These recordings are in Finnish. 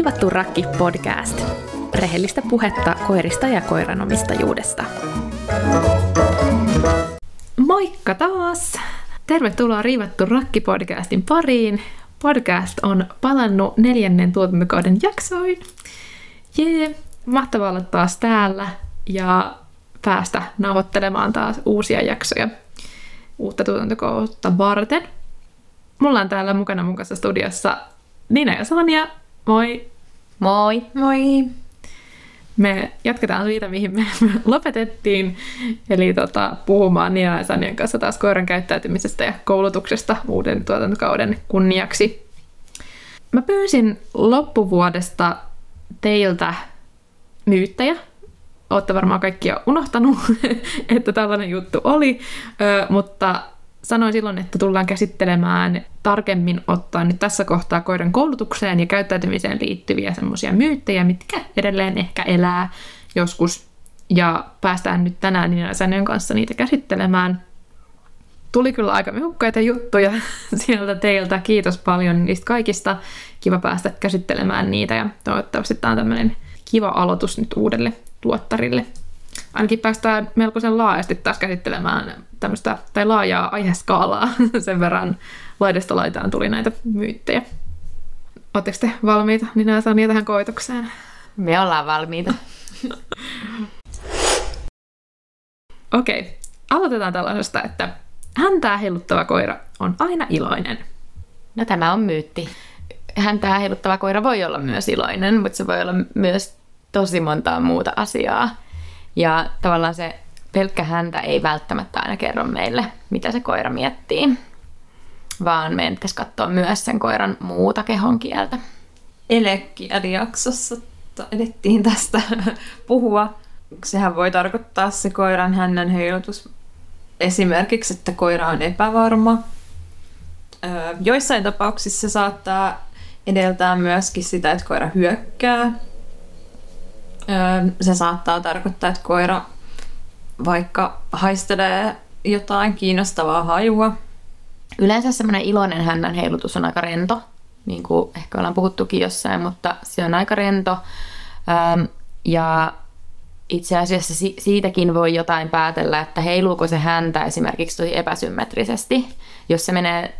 Riivattu rakki podcast. Rehellistä puhetta koirista ja koiranomistajuudesta. Moikka taas! Tervetuloa Riivattu rakki podcastin pariin. Podcast on palannut neljännen tuotantokauden jaksoin. Jee, mahtavaa olla taas täällä ja päästä nauhoittelemaan taas uusia jaksoja uutta tuotantokautta varten. Mulla on täällä mukana mun kanssa studiossa Nina ja Sonja. Moi! Moi! Moi! Me jatketaan siitä, mihin me lopetettiin, eli tota, puhumaan Nina ja Sonjan kanssa taas koiran käyttäytymisestä ja koulutuksesta uuden tuotantokauden kunniaksi. Mä pyysin loppuvuodesta teiltä myyttäjä. Olette varmaan kaikki jo unohtanut, että tällainen juttu oli, mutta sanoin silloin, että tullaan käsittelemään tarkemmin ottaen nyt tässä kohtaa koiran koulutukseen ja käyttäytymiseen liittyviä semmoisia myyttejä, mitkä edelleen ehkä elää joskus. Ja päästään nyt tänään Nina Sänön kanssa niitä käsittelemään. Tuli kyllä aika mehukkaita juttuja sieltä teiltä. Kiitos paljon niistä kaikista. Kiva päästä käsittelemään niitä ja toivottavasti tämä on tämmöinen kiva aloitus nyt uudelle tuottarille ainakin päästään melkoisen laajasti taas käsittelemään tämmöistä, tai laajaa aiheskaalaa sen verran laidasta laitaan tuli näitä myyttejä. Oletteko te valmiita Nina Sania tähän koitokseen? Me ollaan valmiita. Okei, okay. aloitetaan tällaisesta, että häntää heiluttava koira on aina iloinen. No tämä on myytti. Häntää heiluttava koira voi olla myös iloinen, mutta se voi olla myös tosi montaa muuta asiaa. Ja tavallaan se pelkkä häntä ei välttämättä aina kerro meille, mitä se koira miettii, vaan meidän pitäisi katsoa myös sen koiran muuta kehon kieltä. Elekielijaksossa edettiin tästä puhua. Sehän voi tarkoittaa se koiran hännän heilutus esimerkiksi, että koira on epävarma. Joissain tapauksissa se saattaa edeltää myöskin sitä, että koira hyökkää se saattaa tarkoittaa, että koira vaikka haistelee jotain kiinnostavaa hajua. Yleensä semmoinen iloinen hännän heilutus on aika rento, niin kuin ehkä ollaan puhuttukin jossain, mutta se on aika rento. Ja itse asiassa siitäkin voi jotain päätellä, että heiluuko se häntä esimerkiksi tosi epäsymmetrisesti. Jos se menee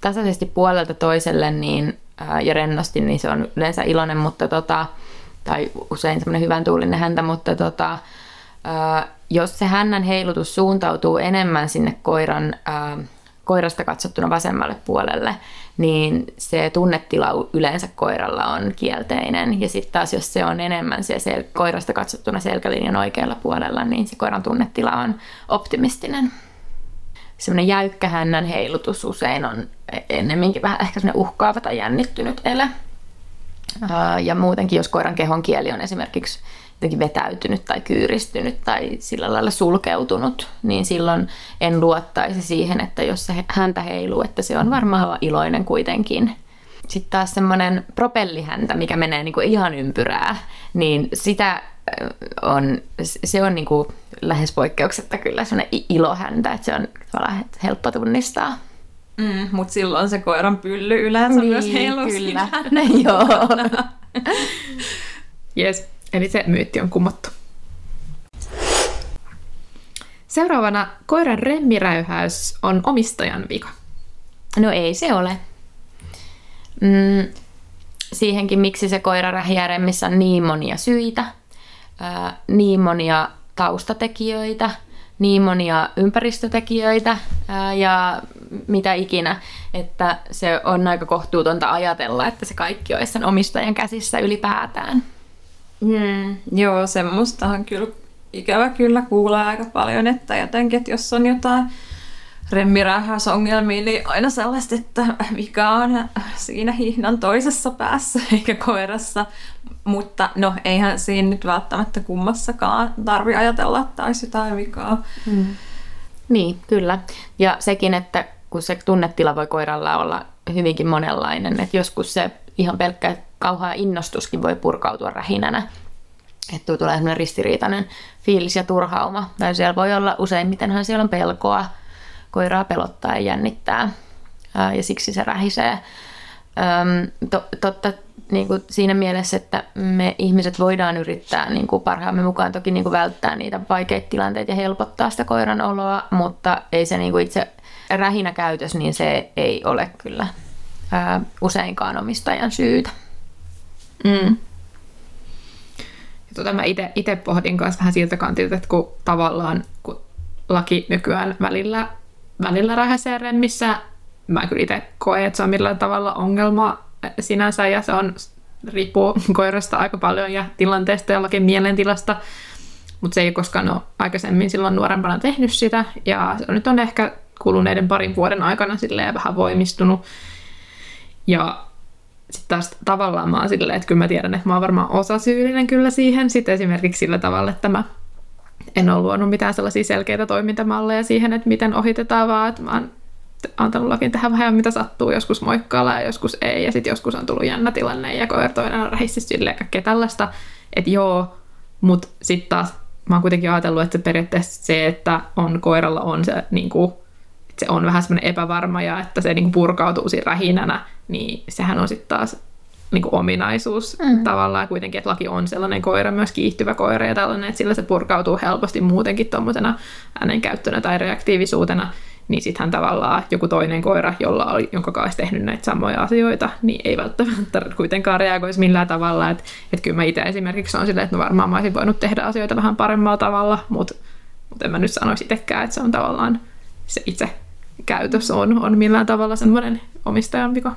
tasaisesti puolelta toiselle niin, ja rennosti, niin se on yleensä iloinen, mutta tota, tai usein semmoinen hyvän tuulinen häntä, mutta tota, jos se hännän heilutus suuntautuu enemmän sinne koiran, koirasta katsottuna vasemmalle puolelle, niin se tunnetila yleensä koiralla on kielteinen. Ja sitten taas jos se on enemmän se sel- koirasta katsottuna selkälinjan oikealla puolella, niin se koiran tunnetila on optimistinen. Semmoinen jäykkä hännän heilutus usein on ennemminkin vähän ehkä uhkaava tai jännittynyt ele. Ja muutenkin, jos koiran kehon kieli on esimerkiksi jotenkin vetäytynyt tai kyyristynyt tai sillä lailla sulkeutunut, niin silloin en luottaisi siihen, että jos se häntä heiluu, että se on varmaan iloinen kuitenkin. Sitten taas semmoinen propellihäntä, mikä menee niin kuin ihan ympyrää, niin sitä on, se on niin kuin lähes poikkeuksetta kyllä semmoinen ilohäntä, että se on helppo tunnistaa. Mm, Mutta silloin se koiran pylly yleensä niin, myös heiluu Kyllä, no, joo. Yes, eli se myytti on kumottu. Seuraavana koiran remmiräyhäys on omistajan vika. No ei se ole. Mm, siihenkin, miksi se koira rähiää remmissä on niin monia syitä, ää, niin monia taustatekijöitä – niin monia ympäristötekijöitä ja mitä ikinä, että se on aika kohtuutonta ajatella, että se kaikki olisi sen omistajan käsissä ylipäätään. Mm, joo, semmoistahan kyllä ikävä kyllä kuulee aika paljon, että jotenkin, että jos on jotain remmirähäysongelmia, niin aina sellaista, että vika on siinä hihnan toisessa päässä eikä koirassa. Mutta no, eihän siinä nyt välttämättä kummassakaan tarvi ajatella, että olisi jotain vikaa. Mm. Niin, kyllä. Ja sekin, että kun se tunnetila voi koiralla olla hyvinkin monenlainen, että joskus se ihan pelkkä kauhea innostuskin voi purkautua rähinänä. Että tulee sellainen ristiriitainen fiilis ja turhauma. Tai siellä voi olla useimmitenhan siellä on pelkoa, koiraa pelottaa ja jännittää ja siksi se rähisee. Totta, niin kuin siinä mielessä, että me ihmiset voidaan yrittää niin kuin parhaamme mukaan toki niin kuin välttää niitä vaikeita tilanteita ja helpottaa sitä koiran oloa, mutta ei se niin kuin itse rähinä käytös, niin se ei ole kyllä useinkaan omistajan syytä. Mm. Tota mä itse pohdin kanssa vähän siltä kantilta, että kun tavallaan kun laki nykyään välillä, välillä rähäsee remmissä, mä kyllä itse koen, että se on millään tavalla ongelma sinänsä ja se on riippuu koirasta aika paljon ja tilanteesta ja lakin mielentilasta, mutta se ei koskaan ole aikaisemmin silloin nuorempana tehnyt sitä ja se nyt on ehkä kuluneiden parin vuoden aikana silleen vähän voimistunut. Ja sitten taas tavallaan mä oon silleen, että kyllä mä tiedän, että mä oon varmaan osasyyllinen kyllä siihen. Sitten esimerkiksi sillä tavalla, että mä en ole luonut mitään sellaisia selkeitä toimintamalleja siihen, että miten ohitetaan, vaan että mä oon antanut lakin tehdä vähän mitä sattuu, joskus moikkailla ja joskus ei, ja sitten joskus on tullut jännä tilanne ja koira toinen on rähissä silleen kaikkea tällaista, että joo, mutta sitten taas mä oon kuitenkin ajatellut, että periaatteessa se, että on koiralla on se, niin kuin, että se on vähän semmoinen epävarma ja että se niin kuin purkautuu siinä rähinänä, niin sehän on sitten taas niin kuin ominaisuus mm. tavallaan kuitenkin, että laki on sellainen koira, myös kiihtyvä koira ja tällainen, että sillä se purkautuu helposti muutenkin tuommoisena äänenkäyttönä tai reaktiivisuutena, niin sittenhän tavallaan joku toinen koira, jolla oli, jonka kanssa tehnyt näitä samoja asioita, niin ei välttämättä kuitenkaan reagoisi millään tavalla. Että et kyllä mä itse esimerkiksi on silleen, että mä varmaan mä olisin voinut tehdä asioita vähän paremmalla tavalla, mutta mut en mä nyt sanoisi itsekään, että se on tavallaan se itse käytös on, on millään tavalla semmoinen omistajan vika.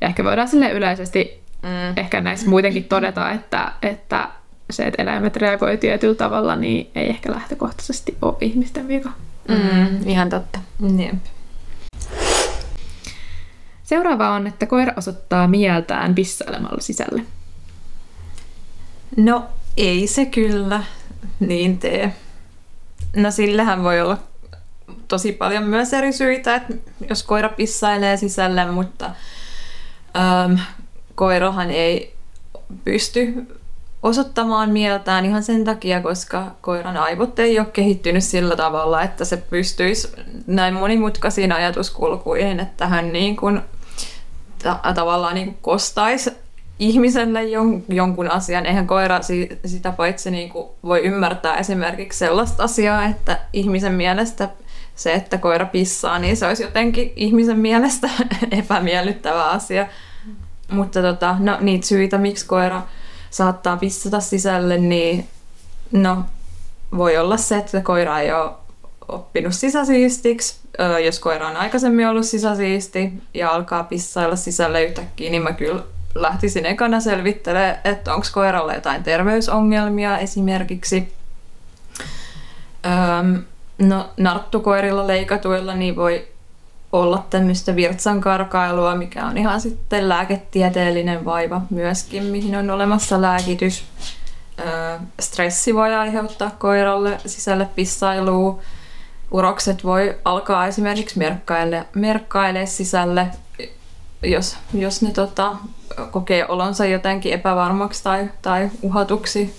Ja ehkä voidaan sille yleisesti mm. ehkä näissä muutenkin todeta, että, että se, että eläimet reagoi tietyllä tavalla, niin ei ehkä lähtökohtaisesti ole ihmisten vika. Mm, ihan totta. Jep. Seuraava on, että koira osoittaa mieltään pissailemalla sisälle. No ei se kyllä niin tee. No sillähän voi olla tosi paljon myös eri syitä, että jos koira pissailee sisälle, mutta äm, koirahan ei pysty osoittamaan mieltään ihan sen takia, koska koiran aivot ei ole kehittynyt sillä tavalla, että se pystyisi näin monimutkaisiin ajatuskulkuihin, että hän niin kuin, ta- tavallaan niin kuin kostaisi ihmiselle jon- jonkun asian. Eihän koira si- sitä paitsi niin kuin voi ymmärtää esimerkiksi sellaista asiaa, että ihmisen mielestä se, että koira pissaa, niin se olisi jotenkin ihmisen mielestä epämiellyttävä asia. Mutta tota, no, niitä syitä, miksi koira saattaa pissata sisälle, niin no, voi olla se, että koira ei ole oppinut sisäsiistiksi. Jos koira on aikaisemmin ollut sisäsiisti ja alkaa pissailla sisälle yhtäkkiä, niin mä kyllä lähtisin ekana selvittelemään, että onko koiralla jotain terveysongelmia esimerkiksi. Öm, no, narttukoirilla leikatuilla niin voi olla tämmöistä virtsankarkailua, mikä on ihan sitten lääketieteellinen vaiva myöskin, mihin on olemassa lääkitys. Stressi voi aiheuttaa koiralle sisälle pissailua. Urokset voi alkaa esimerkiksi merkkaile, merkkaile sisälle, jos, jos ne tota, kokee olonsa jotenkin epävarmaksi tai, tai uhatuksi.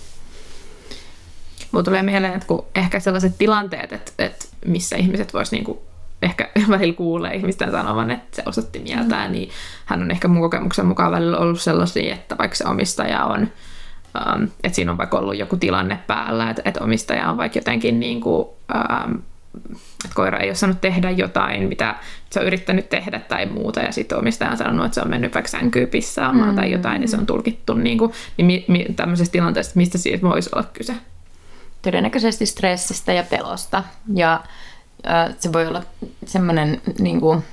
Mulla tulee mieleen, että kun ehkä sellaiset tilanteet, että, että missä ihmiset voisivat niinku ehkä välillä kuulee ihmisten sanovan, että se osoitti mieltään, mm. niin hän on ehkä mun kokemuksen mukaan välillä ollut sellaisia, että vaikka se omistaja on, um, että siinä on vaikka ollut joku tilanne päällä, että, että omistaja on vaikka jotenkin niin kuin, um, että koira ei ole saanut tehdä jotain, mitä se on yrittänyt tehdä tai muuta, ja sitten omistaja on sanonut, että se on mennyt vaikka sänkyyn pissaamaan mm. tai jotain, niin se on tulkittu niin kuin, niin mi, mi, tämmöisessä tilanteessa, mistä siitä voisi olla kyse? Todennäköisesti stressistä ja pelosta. Ja se voi olla semmoinen niin kuin,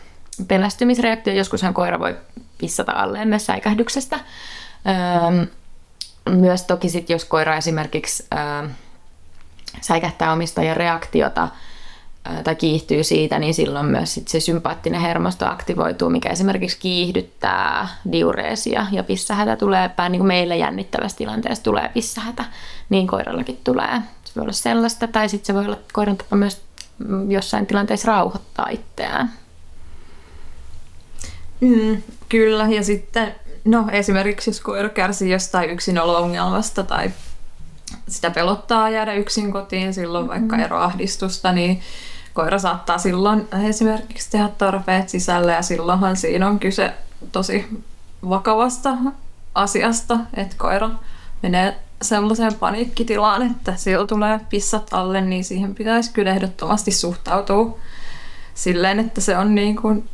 pelästymisreaktio. Joskushan koira voi pissata alleen myös säikähdyksestä. Myös toki sit, jos koira esimerkiksi säikähtää omistajan reaktiota tai kiihtyy siitä, niin silloin myös sit se sympaattinen hermosto aktivoituu, mikä esimerkiksi kiihdyttää diureesia ja pissähätä tulee päin, niin kuin meillä jännittävässä tilanteessa tulee pissähätä, niin koirallakin tulee. Se voi olla sellaista, tai sitten se voi olla koiran tapa myös jossain tilanteessa rauhoittaa itseään. Mm, kyllä, ja sitten no esimerkiksi jos koira kärsii jostain yksinolo-ongelmasta tai sitä pelottaa jäädä yksin kotiin silloin mm-hmm. vaikka eroahdistusta, niin koira saattaa silloin esimerkiksi tehdä tarpeet sisälle ja silloinhan siinä on kyse tosi vakavasta asiasta, että koira menee sellaiseen paniikkitilaan, että sillä tulee pissat alle, niin siihen pitäisi kyllä ehdottomasti suhtautua silleen, että se on niin kuin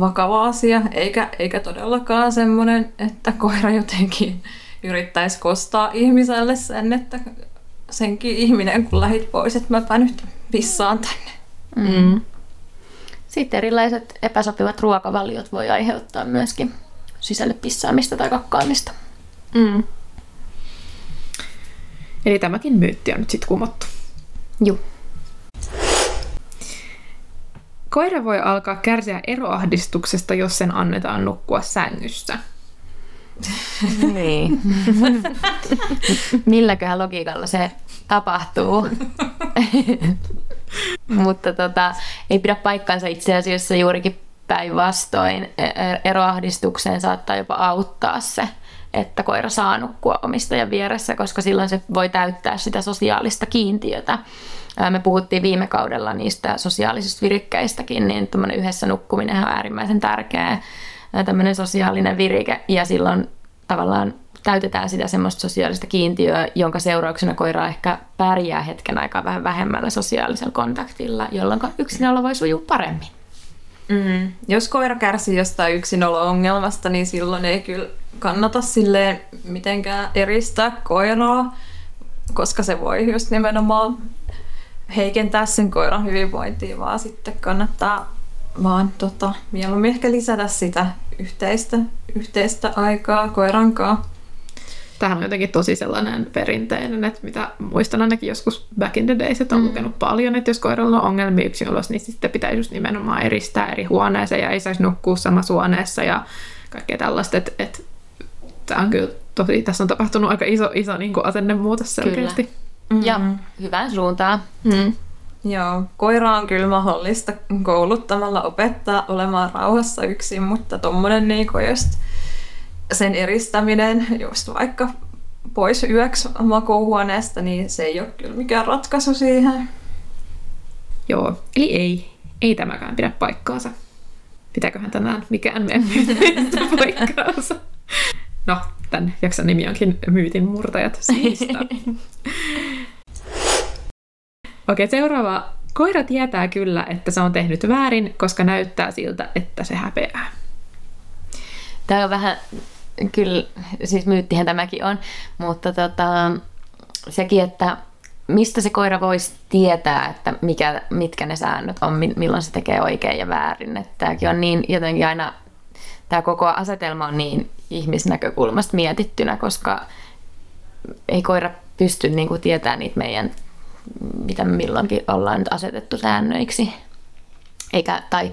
vakava asia, eikä, eikä todellakaan semmoinen, että koira jotenkin yrittäisi kostaa ihmiselle sen, että senkin ihminen, kun lähit pois, että mäpä nyt pissaan tänne. Mm. Sitten erilaiset epäsopivat ruokavaliot voi aiheuttaa myöskin sisälle pissaamista tai kakkaamista. Mm. Eli tämäkin myytti on nyt sitten kumottu. Joo. Koira voi alkaa kärsiä eroahdistuksesta, jos sen annetaan nukkua sängyssä. Niin. Milläköhän logiikalla se tapahtuu? Mutta tota, ei pidä paikkaansa itse asiassa juurikin päinvastoin. E- e- Eroahdistukseen saattaa jopa auttaa se, että koira saa nukkua omistajan vieressä, koska silloin se voi täyttää sitä sosiaalista kiintiötä. Me puhuttiin viime kaudella niistä sosiaalisista virikkeistäkin, niin tämmöinen yhdessä nukkuminen on äärimmäisen tärkeä tämmöinen sosiaalinen virike, ja silloin tavallaan täytetään sitä semmoista sosiaalista kiintiöä, jonka seurauksena koira ehkä pärjää hetken aikaa vähän vähemmällä sosiaalisella kontaktilla, jolloin yksinolo voi sujua paremmin. Mm. Jos koira kärsii jostain yksinolo-ongelmasta, niin silloin ei kyllä kannata silleen mitenkään eristää koiraa, koska se voi just nimenomaan heikentää sen koiran hyvinvointia, vaan sitten kannattaa vaan tota, mieluummin ehkä lisätä sitä yhteistä, yhteistä aikaa koiran kanssa. Tämähän on jotenkin tosi sellainen perinteinen, että mitä muistan ainakin joskus back in the days, että on mm. lukenut paljon, että jos koiralla on ongelmia yksinolossa, niin sitten pitäisi just nimenomaan eristää eri huoneeseen ja ei saisi nukkua samassa huoneessa ja kaikkea tällaista, että, että tämä on kyllä tosi, tässä on tapahtunut aika iso, iso niin kuin asennemuutos selkeästi. Mm-hmm. Ja hyvään suuntaan. Mm. Joo, koira on kyllä mahdollista kouluttamalla opettaa olemaan rauhassa yksin, mutta tuommoinen niinku just sen eristäminen just vaikka pois yöksi makuuhuoneesta, niin se ei ole kyllä mikään ratkaisu siihen. Joo, eli ei, ei tämäkään pidä paikkaansa. Pitääköhän tänään mikään myytin paikkaansa? No, tämän jakson nimi onkin Myytin murtajat syistä. Okei, seuraava. Koira tietää kyllä, että se on tehnyt väärin, koska näyttää siltä, että se häpeää. Tämä on vähän, kyllä, siis myyttihän tämäkin on, mutta tota, sekin, että mistä se koira voisi tietää, että mikä, mitkä ne säännöt on, milloin se tekee oikein ja väärin. Että tämäkin on niin jotenkin aina, tämä koko asetelma on niin ihmisnäkökulmasta mietittynä, koska ei koira pysty niin kuin tietämään niitä meidän, mitä milloinkin ollaan nyt asetettu säännöiksi. Eikä, tai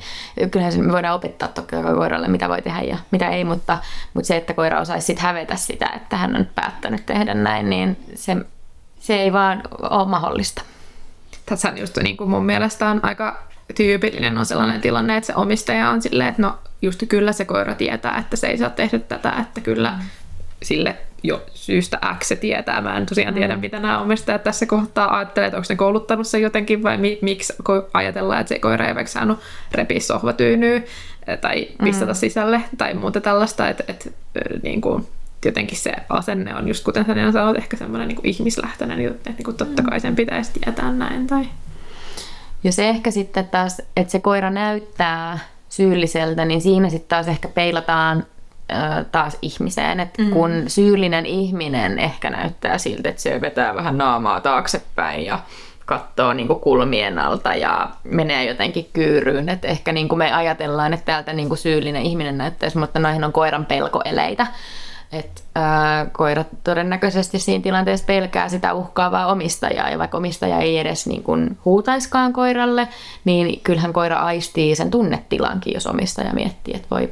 kyllähän se, me voidaan opettaa toki koiralle, mitä voi tehdä ja mitä ei, mutta, mutta se, että koira osaisi sit hävetä sitä, että hän on päättänyt tehdä näin, niin se, se ei vaan ole mahdollista. Tässä on just niin kuin mun mielestä on aika tyypillinen on sellainen tilanne, että se omistaja on silleen, että no just kyllä se koira tietää, että se ei saa tehdä tätä, että kyllä mm. sille jo syystä X se tietää. Mä en tosiaan tiedä, mm. mitä nämä omistajat tässä kohtaa ajattelee, että onko ne kouluttanut sen jotenkin vai mi- miksi ajatellaan, että se koira ei vaikka saanut repiä sohvatyynyä tai pistata mm. sisälle tai muuta tällaista, että, että niin kuin, jotenkin se asenne on just kuten sä sanoit, ehkä semmoinen niin ihmislähtöinen, että niin kuin totta kai sen pitäisi tietää näin. Tai... Ja se ehkä sitten taas, että se koira näyttää syylliseltä, niin siinä sitten taas ehkä peilataan taas ihmiseen. Että mm. kun syyllinen ihminen ehkä näyttää siltä, että se vetää vähän naamaa taaksepäin ja katsoo niin kuin kulmien alta ja menee jotenkin kyyryyn. Että ehkä niin kuin me ajatellaan, että täältä niin kuin syyllinen ihminen näyttäisi, mutta noihin on koiran pelkoeleitä. Et, ää, koirat todennäköisesti siinä tilanteessa pelkää sitä uhkaavaa omistajaa, ja vaikka omistaja ei edes niin kuin huutaiskaan koiralle, niin kyllähän koira aistii sen tunnetilankin, jos omistaja miettii, että voi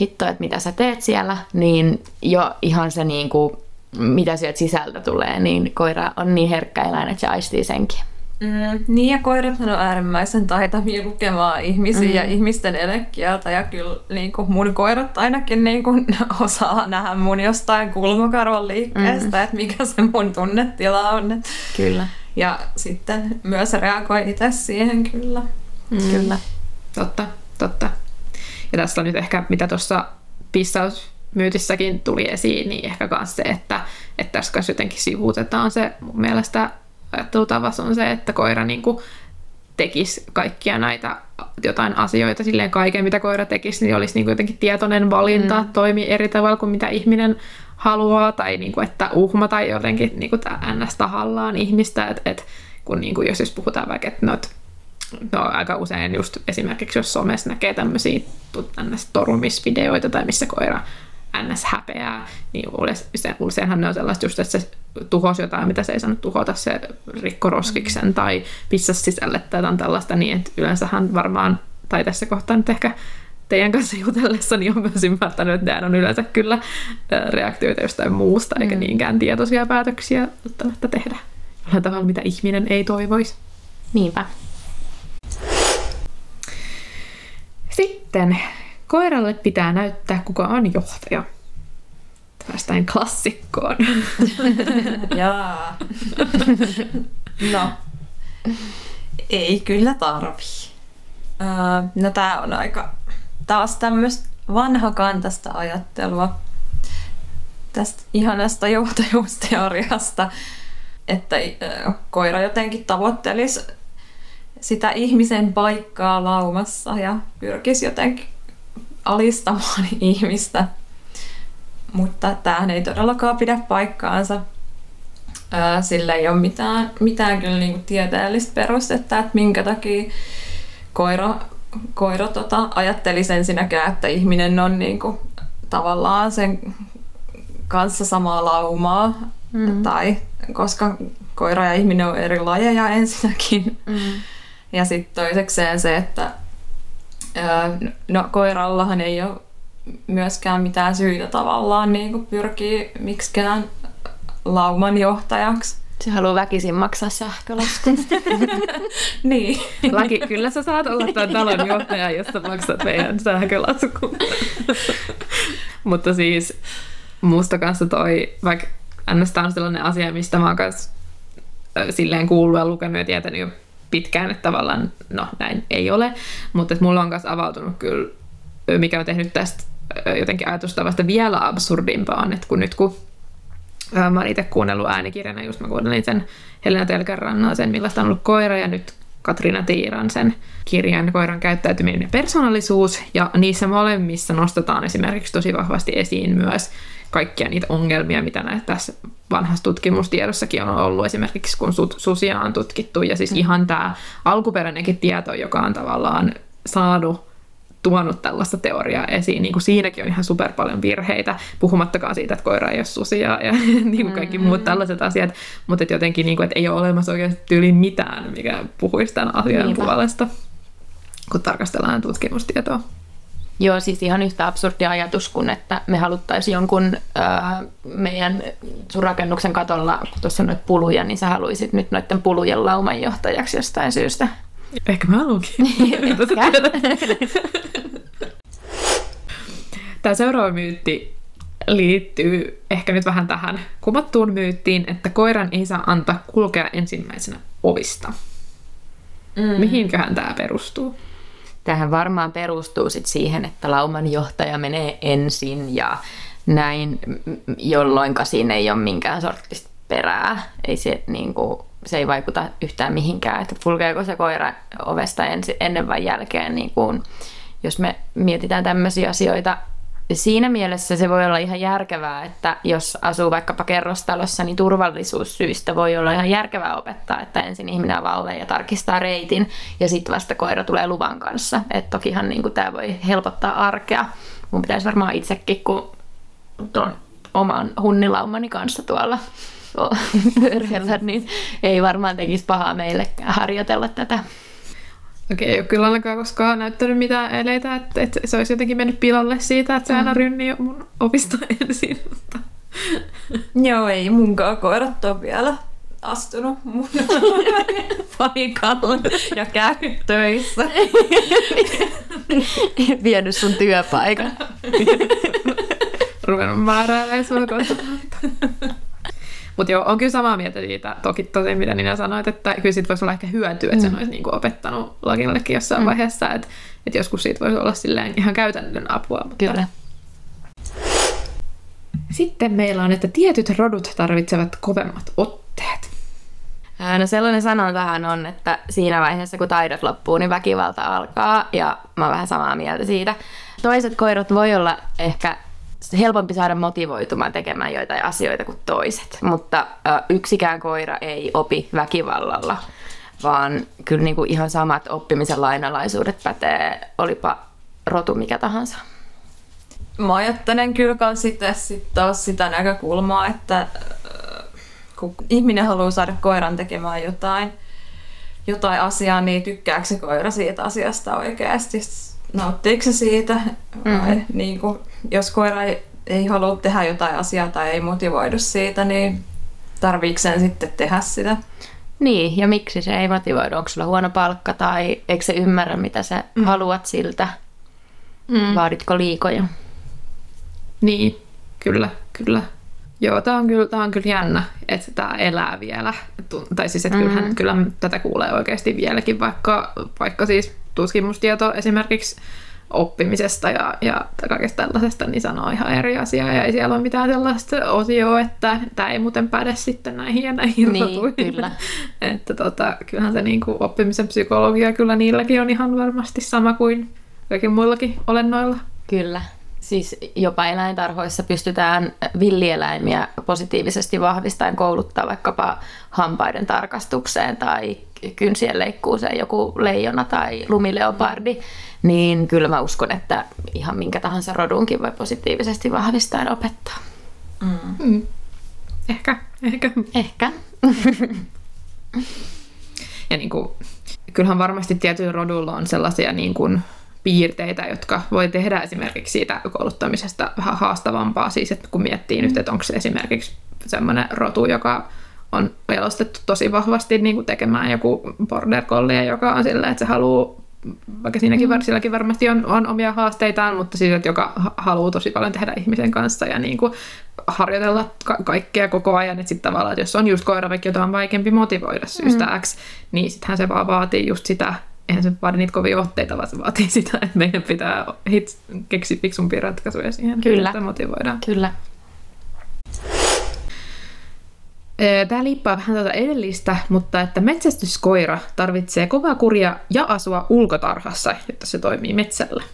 hitto, että mitä sä teet siellä, niin jo ihan se niin kuin, mitä sieltä sisältä tulee, niin koira on niin herkkä eläin, että se aistii senkin. Mm, niin ja koirat on äärimmäisen taitavia lukemaan ihmisiä mm. ja ihmisten elekieltä ja kyllä niin kuin mun koirat ainakin niin kuin, osaa nähdä mun jostain kulmakarvan liikkeestä, mm. että mikä se mun tunnetila on. Kyllä. Ja sitten myös reagoi itse siihen kyllä. Mm. Kyllä. Totta, totta. Ja tässä on nyt ehkä, mitä tuossa pissaus myytissäkin tuli esiin, niin ehkä myös se, että, että tässä kanssa jotenkin sivuutetaan se mun mielestä ajattelutavassa on se, että koira niin kuin tekisi kaikkia näitä jotain asioita, silleen kaiken mitä koira tekisi, niin olisi niin kuin jotenkin tietoinen valinta, mm. toimii eri tavalla kuin mitä ihminen haluaa, tai niin kuin, että uhmata jotenkin niin kuin ns. tahallaan ihmistä, että et, kun niin kuin, jos, jos puhutaan vaikka, että noit, no, aika usein just esimerkiksi jos somessa näkee tämmöisiä torumisvideoita tai missä koira ns. häpeää, niin useinhan ne on sellaista just, että se tuhosi jotain, mitä se ei saanut tuhota, se rikko roskiksen mm. tai pissasi sisälle tai jotain tällaista, niin että yleensähän varmaan, tai tässä kohtaa nyt ehkä teidän kanssa jutellessa, niin on myös ymmärtänyt, että nämä on yleensä kyllä reaktioita jostain muusta, eikä mm. niinkään tietoisia päätöksiä välttämättä tehdä jollain tavalla, mitä ihminen ei toivoisi. Niinpä. Sitten koiralle pitää näyttää, kuka on johtaja. Päästään klassikkoon. Jaa. No, ei kyllä tarvi. no tää on aika taas tämmöistä vanhakantasta ajattelua tästä ihanasta johtajuusteoriasta, että koira jotenkin tavoittelisi sitä ihmisen paikkaa laumassa ja pyrkisi jotenkin alistamaan ihmistä. Mutta tämähän ei todellakaan pidä paikkaansa. Sillä ei ole mitään, mitään kyllä niinku tieteellistä perustetta, että minkä takia koira, koira tota, ajattelisi ensinnäkään, että ihminen on niinku, tavallaan sen kanssa samaa laumaa. Mm. Tai koska koira ja ihminen on eri lajeja ensinnäkin. Mm. Ja sitten toisekseen se, että no koirallahan ei ole myöskään mitään syytä tavallaan niin kuin pyrkii miksikään lauman johtajaksi. Se haluaa väkisin maksaa sähkölaskun. niin. Laki, kyllä sä saat olla tämän talon johtaja, jos sä maksat meidän sähkölaskun. Mutta siis musta kanssa toi, vaikka ns. on sellainen asia, mistä mä oon kanssa silleen kuullut ja lukenut ja tietänyt jo pitkään, että tavallaan no näin ei ole, mutta että mulla on myös avautunut kyllä, mikä on tehnyt tästä jotenkin ajatustavasta vielä absurdimpaan, että kun nyt kun mä oon itse kuunnellut äänikirjana, just mä kuuntelin sen Helena Telkärannan sen Millaista on ollut koira ja nyt Katriina Tiiran sen kirjan Koiran käyttäytyminen ja persoonallisuus, ja niissä molemmissa nostetaan esimerkiksi tosi vahvasti esiin myös kaikkia niitä ongelmia, mitä näitä tässä vanhassa tutkimustiedossakin on ollut, esimerkiksi kun susia on tutkittu, ja siis mm. ihan tämä alkuperäinenkin tieto, joka on tavallaan saanut tuonut tällaista teoriaa esiin, niin kuin siinäkin on ihan super paljon virheitä, puhumattakaan siitä, että koira ei ole susia ja niin kuin kaikki muut mm. tällaiset asiat, mutta että jotenkin, niin kuin, että ei ole olemassa oikeasti tyyli mitään, mikä puhuisi tämän asian Niinpä. puolesta, kun tarkastellaan tutkimustietoa. Joo, siis ihan yhtä absurdi ajatus kuin, että me haluttaisiin jonkun ää, meidän sun rakennuksen katolla, kun tuossa on noita puluja, niin sä haluaisit nyt noiden pulujen laumanjohtajaksi jostain syystä. Ehkä mä haluankin. Tämä seuraava myytti liittyy ehkä nyt vähän tähän kuvattuun myyttiin, että koiran ei saa antaa kulkea ensimmäisenä ovista. Mm. Mihinköhän tämä perustuu? Tähän varmaan perustuu sit siihen, että lauman johtaja menee ensin ja näin, jolloin siinä ei ole minkään sortista perää. Ei se, niin kuin, se ei vaikuta yhtään mihinkään, että kulkeeko se koira ovesta ensin, ennen vai jälkeen. Niin kuin, jos me mietitään tämmöisiä asioita siinä mielessä se voi olla ihan järkevää, että jos asuu vaikkapa kerrostalossa, niin turvallisuussyistä voi olla ihan järkevää opettaa, että ensin ihminen avaa ja tarkistaa reitin ja sitten vasta koira tulee luvan kanssa. Et tokihan niin tämä voi helpottaa arkea. Mun pitäisi varmaan itsekin, kun tuon oman hunnilaumani kanssa tuolla pyörällä, niin ei varmaan tekisi pahaa meillekään harjoitella tätä. Okei, ei ole kyllä ainakaan koskaan näyttänyt mitään eleitä, että, että se olisi jotenkin mennyt pilalle siitä, että se aina mm. rynni mun opista ensin. Mutta... Joo, ei munkaan koirat ole vielä astunut mun panikalle ja käy töissä. Vienyt sun työpaikan. Ruvennut määräämään sua kohta. Mutta joo, on kyllä samaa mieltä siitä, toki tosi mitä Nina sanoit, että kyllä siitä voisi olla ehkä hyötyä, että mm. sen olisi niinku opettanut Lakinallekin jossain mm. vaiheessa, että, että joskus siitä voisi olla silleen ihan käytännön apua. Mutta... Kyllä. Sitten meillä on, että tietyt rodut tarvitsevat kovemmat otteet. No sellainen sanontahan on, että siinä vaiheessa kun taidot loppuu, niin väkivalta alkaa ja mä oon vähän samaa mieltä siitä. Toiset koirat voi olla ehkä helpompi saada motivoitumaan tekemään joitain asioita kuin toiset, mutta ä, yksikään koira ei opi väkivallalla, vaan kyllä niin kuin ihan samat oppimisen lainalaisuudet pätee, olipa rotu mikä tahansa. Mä ajattelen kyllä sitten sit taas sitä näkökulmaa, että äh, kun ihminen haluaa saada koiran tekemään jotain, jotain asiaa, niin tykkääkö se koira siitä asiasta oikeasti? Nauttiiko se siitä? Vai Mhm. niin kuin, jos koira ei, ei halua tehdä jotain asiaa tai ei motivoidu siitä, niin tarviiko sen sitten tehdä sitä? Niin, ja miksi se ei motivoidu? Onko sulla huono palkka tai eikö se ymmärrä, mitä sä mm. haluat siltä? Mm. Vaaditko liikoja? Niin, kyllä, kyllä. Joo, tämä on kyllä, tää on kyllä jännä, että tämä elää vielä. Tai siis, että kyllähän, Mm. kyllä tätä kuulee oikeasti vieläkin, vaikka, vaikka siis tutkimustieto esimerkiksi oppimisesta ja, ja kaikesta tällaisesta, niin sanoo ihan eri asiaa. Ja ei siellä ole mitään sellaista osioa, että tämä ei muuten päde sitten näihin ja näihin Niin, rotuihin. kyllä. että tota, kyllähän se niinku oppimisen psykologia kyllä niilläkin on ihan varmasti sama kuin kaikilla muillakin olennoilla. Kyllä. Siis jopa eläintarhoissa pystytään villieläimiä positiivisesti vahvistaen kouluttaa vaikkapa hampaiden tarkastukseen tai kynsien leikkuuseen joku leijona tai lumileopardi, niin kyllä mä uskon, että ihan minkä tahansa rodunkin voi positiivisesti vahvistaen opettaa. Mm. Ehkä, ehkä. Ehkä. Ja niin kuin, kyllähän varmasti tietyillä roduilla on sellaisia niin kuin piirteitä, jotka voi tehdä esimerkiksi siitä kouluttamisesta vähän haastavampaa. Siis että kun miettii nyt, että onko se esimerkiksi semmoinen rotu, joka on jalostettu tosi vahvasti niin kuin tekemään joku border collie, joka on sillä, että se haluaa vaikka siinäkin, mm. silläkin varmasti on, on omia haasteitaan, mutta siis, että joka ha- haluaa tosi paljon tehdä ihmisen kanssa ja niin kuin harjoitella ka- kaikkea koko ajan, että sitten tavallaan, että jos on just koira, vaikka jota on vaikeampi motivoida syystä mm. X, niin sittenhän se vaan vaatii just sitä, eihän se vaadi niitä kovia otteita, vaan se vaatii sitä, että meidän pitää hit, keksiä fiksumpia ratkaisuja siihen, Kyllä. että motivoidaan. Kyllä. Tämä liippaa vähän tätä edellistä, mutta että metsästyskoira tarvitsee kovaa kuria ja asua ulkotarhassa, jotta se toimii metsällä.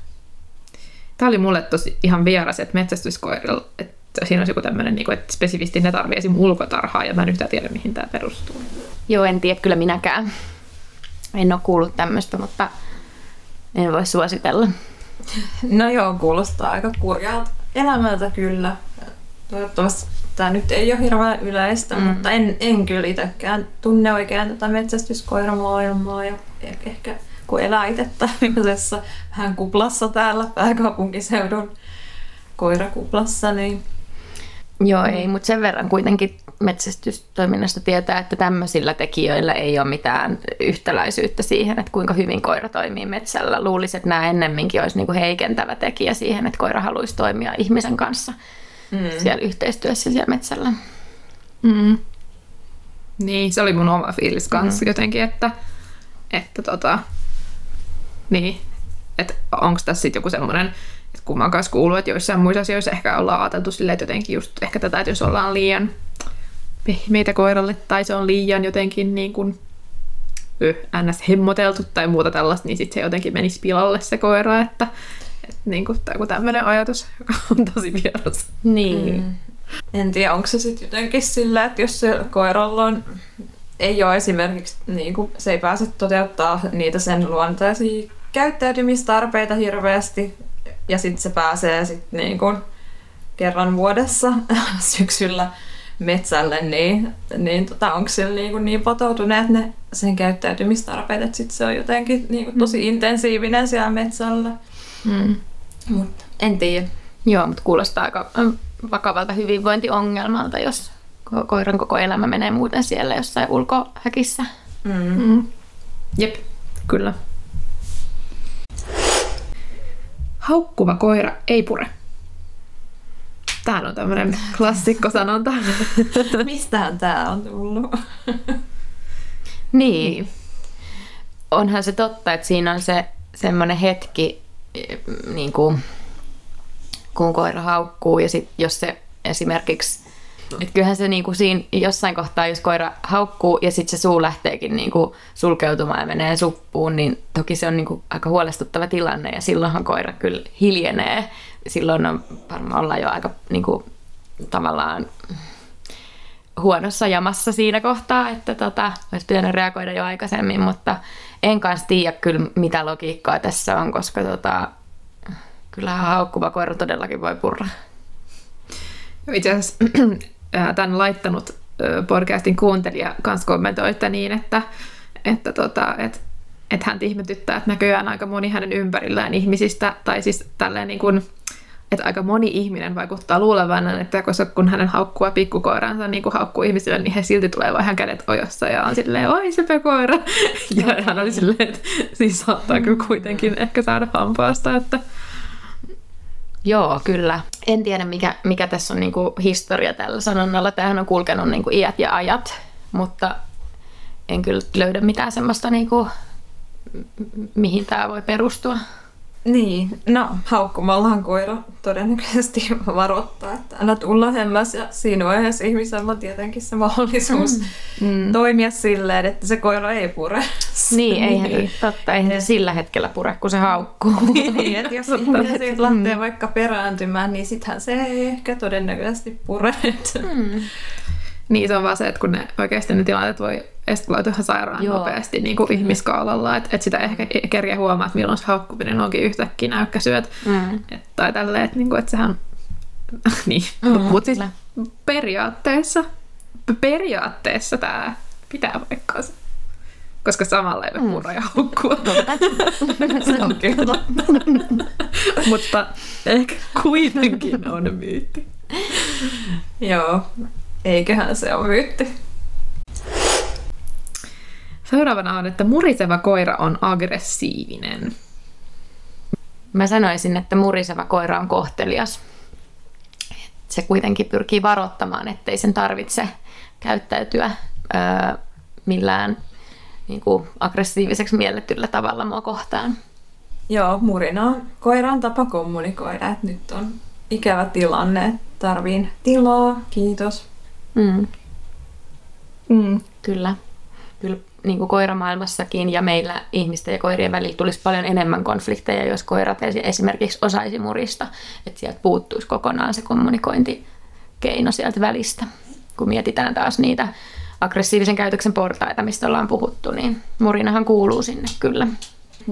Tämä oli mulle tosi ihan vieras, että metsästyskoirilla, että siinä olisi joku tämmöinen, niin että spesifisti ne tarvitsee esim. ulkotarhaa, ja mä en yhtään tiedä, mihin tämä perustuu. Joo, en tiedä kyllä minäkään. En ole kuullut tämmöistä, mutta en voi suositella. No joo, kuulostaa aika kurjalta elämältä kyllä. Toivottavasti tämä nyt ei ole hirveän yleistä, mm. mutta en, en kyllä itsekään tunne oikein tätä metsästyskoiramaailmaa ja eh- ehkä kun elää itse tämmöisessä vähän kuplassa täällä pääkaupunkiseudun koirakuplassa, niin Joo, ei, mutta sen verran kuitenkin metsästystoiminnasta tietää, että tämmöisillä tekijöillä ei ole mitään yhtäläisyyttä siihen, että kuinka hyvin koira toimii metsällä. Luulisin, että nämä ennemminkin olisi niinku heikentävä tekijä siihen, että koira haluaisi toimia ihmisen kanssa mm. siellä yhteistyössä siellä metsällä. Mm. Niin, se oli mun oma fiilis kanssa mm. jotenkin, että, että tota, niin, että onko tässä sitten joku semmoinen, että kun mä oon kanssa kuullut, että joissain muissa asioissa ehkä ollaan ajateltu silleen, että jotenkin just ehkä tätä, että jos ollaan liian pehmeitä koiralle tai se on liian jotenkin niin kuin ns. hemmoteltu tai muuta tällaista, niin sitten se jotenkin menisi pilalle se koira, että, että niin kuin, tai joku tämmöinen ajatus, joka on tosi vieras. Niin. Mm. En tiedä, onko se sitten jotenkin sillä, että jos se koiralla on, ei ole esimerkiksi, niin kuin, se ei pääse toteuttaa niitä sen luontaisia käyttäytymistarpeita hirveästi, ja sitten se pääsee sitten niin kuin kerran vuodessa syksyllä metsälle, niin, niin tota, onko sillä niin, kuin niin patoutuneet ne sen käyttäytymistarpeet, että sit se on jotenkin niin kuin tosi intensiivinen siellä metsällä. Mm. Mutta en tiedä. Joo, mutta kuulostaa aika vakavalta hyvinvointiongelmalta, jos ko- koiran koko elämä menee muuten siellä jossain ulkohäkissä. Mm. Mm. Jep, kyllä. Haukkuva koira ei pure. Tää on tämmönen klassikkosanonta. Mistähän tää on tullut? Niin. Onhan se totta, että siinä on se semmoinen hetki, niin kuin, kun koira haukkuu ja sit, jos se esimerkiksi. Et kyllähän se niinku siinä jossain kohtaa, jos koira haukkuu ja sitten se suu lähteekin niinku sulkeutumaan ja menee suppuun, niin toki se on niinku aika huolestuttava tilanne ja silloinhan koira kyllä hiljenee. Silloin on varmaan ollaan jo aika niinku, tavallaan huonossa jamassa siinä kohtaa, että tota, olisi pitänyt reagoida jo aikaisemmin, mutta en kanssa tiedä kyllä mitä logiikkaa tässä on, koska tota, kyllähän haukkuva koira todellakin voi purra. Itse asiassa tämän laittanut podcastin kuuntelija kanssa kommentoi että niin, että, että, tota, että, että hän ihmetyttää, että näköjään aika moni hänen ympärillään ihmisistä, tai siis tälleen niin kuin, että aika moni ihminen vaikuttaa luulevan, että kun hänen haukkua pikkukoiransa niin kuin haukkuu ihmisille, niin he silti tulee vähän kädet ojossa ja on silleen, oi se koira. Ja hän oli silleen, että siis saattaa kyllä kuitenkin ehkä saada hampaasta, että Joo, kyllä. En tiedä, mikä, mikä tässä on niinku historia tällä sanonnalla. Tämähän on kulkenut niinku iät ja ajat, mutta en kyllä löydä mitään semmoista, niinku, mihin tämä voi perustua. Niin, no haukkumallahan koira todennäköisesti varoittaa, että älä tulla hemmäs ja siinä vaiheessa ihmisellä on tietenkin se mahdollisuus mm. mm. toimia silleen, että se koira ei pure. Niin, eihän niin. totta, eihän se sillä hetkellä pure, kun se haukkuu. niin, että jos ihminen siitä lähtee mm. vaikka perääntymään, niin sittenhän se ei ehkä todennäköisesti pure. Mm. Niin, se on vaan se, että kun ne oikeasti ne tilanteet voi eskaloitua ihan sairaan Joo. nopeasti niin kuin ihmiskaalalla, että, että sitä ehkä kerkeä huomaa, että milloin se haukkuminen onkin yhtäkkiä näykkäsyöt. Mm. Et, tai tälleen, että, niin kuin, että sehän... niin, mm, mutta siis periaatteessa, periaatteessa tämä pitää paikkaansa. Koska samalla ei voi purra ja haukkua. se on kyllä. mutta ehkä kuitenkin on myytti. Joo, eiköhän se ole myytti. Seuraavana on, että muriseva koira on aggressiivinen. Mä sanoisin, että muriseva koira on kohtelias. Se kuitenkin pyrkii varoittamaan, ettei sen tarvitse käyttäytyä öö, millään niin kuin aggressiiviseksi mielletyllä tavalla mua kohtaan. Joo, murina on koiran tapa kommunikoida, että nyt on ikävä tilanne, tarviin tilaa, kiitos. Mm. Mm. Kyllä. Kyllä niin kuin koiramaailmassakin ja meillä ihmisten ja koirien välillä tulisi paljon enemmän konflikteja, jos koirat esimerkiksi osaisi murista, että sieltä puuttuisi kokonaan se kommunikointikeino sieltä välistä. Kun mietitään taas niitä aggressiivisen käytöksen portaita, mistä ollaan puhuttu, niin murinahan kuuluu sinne kyllä.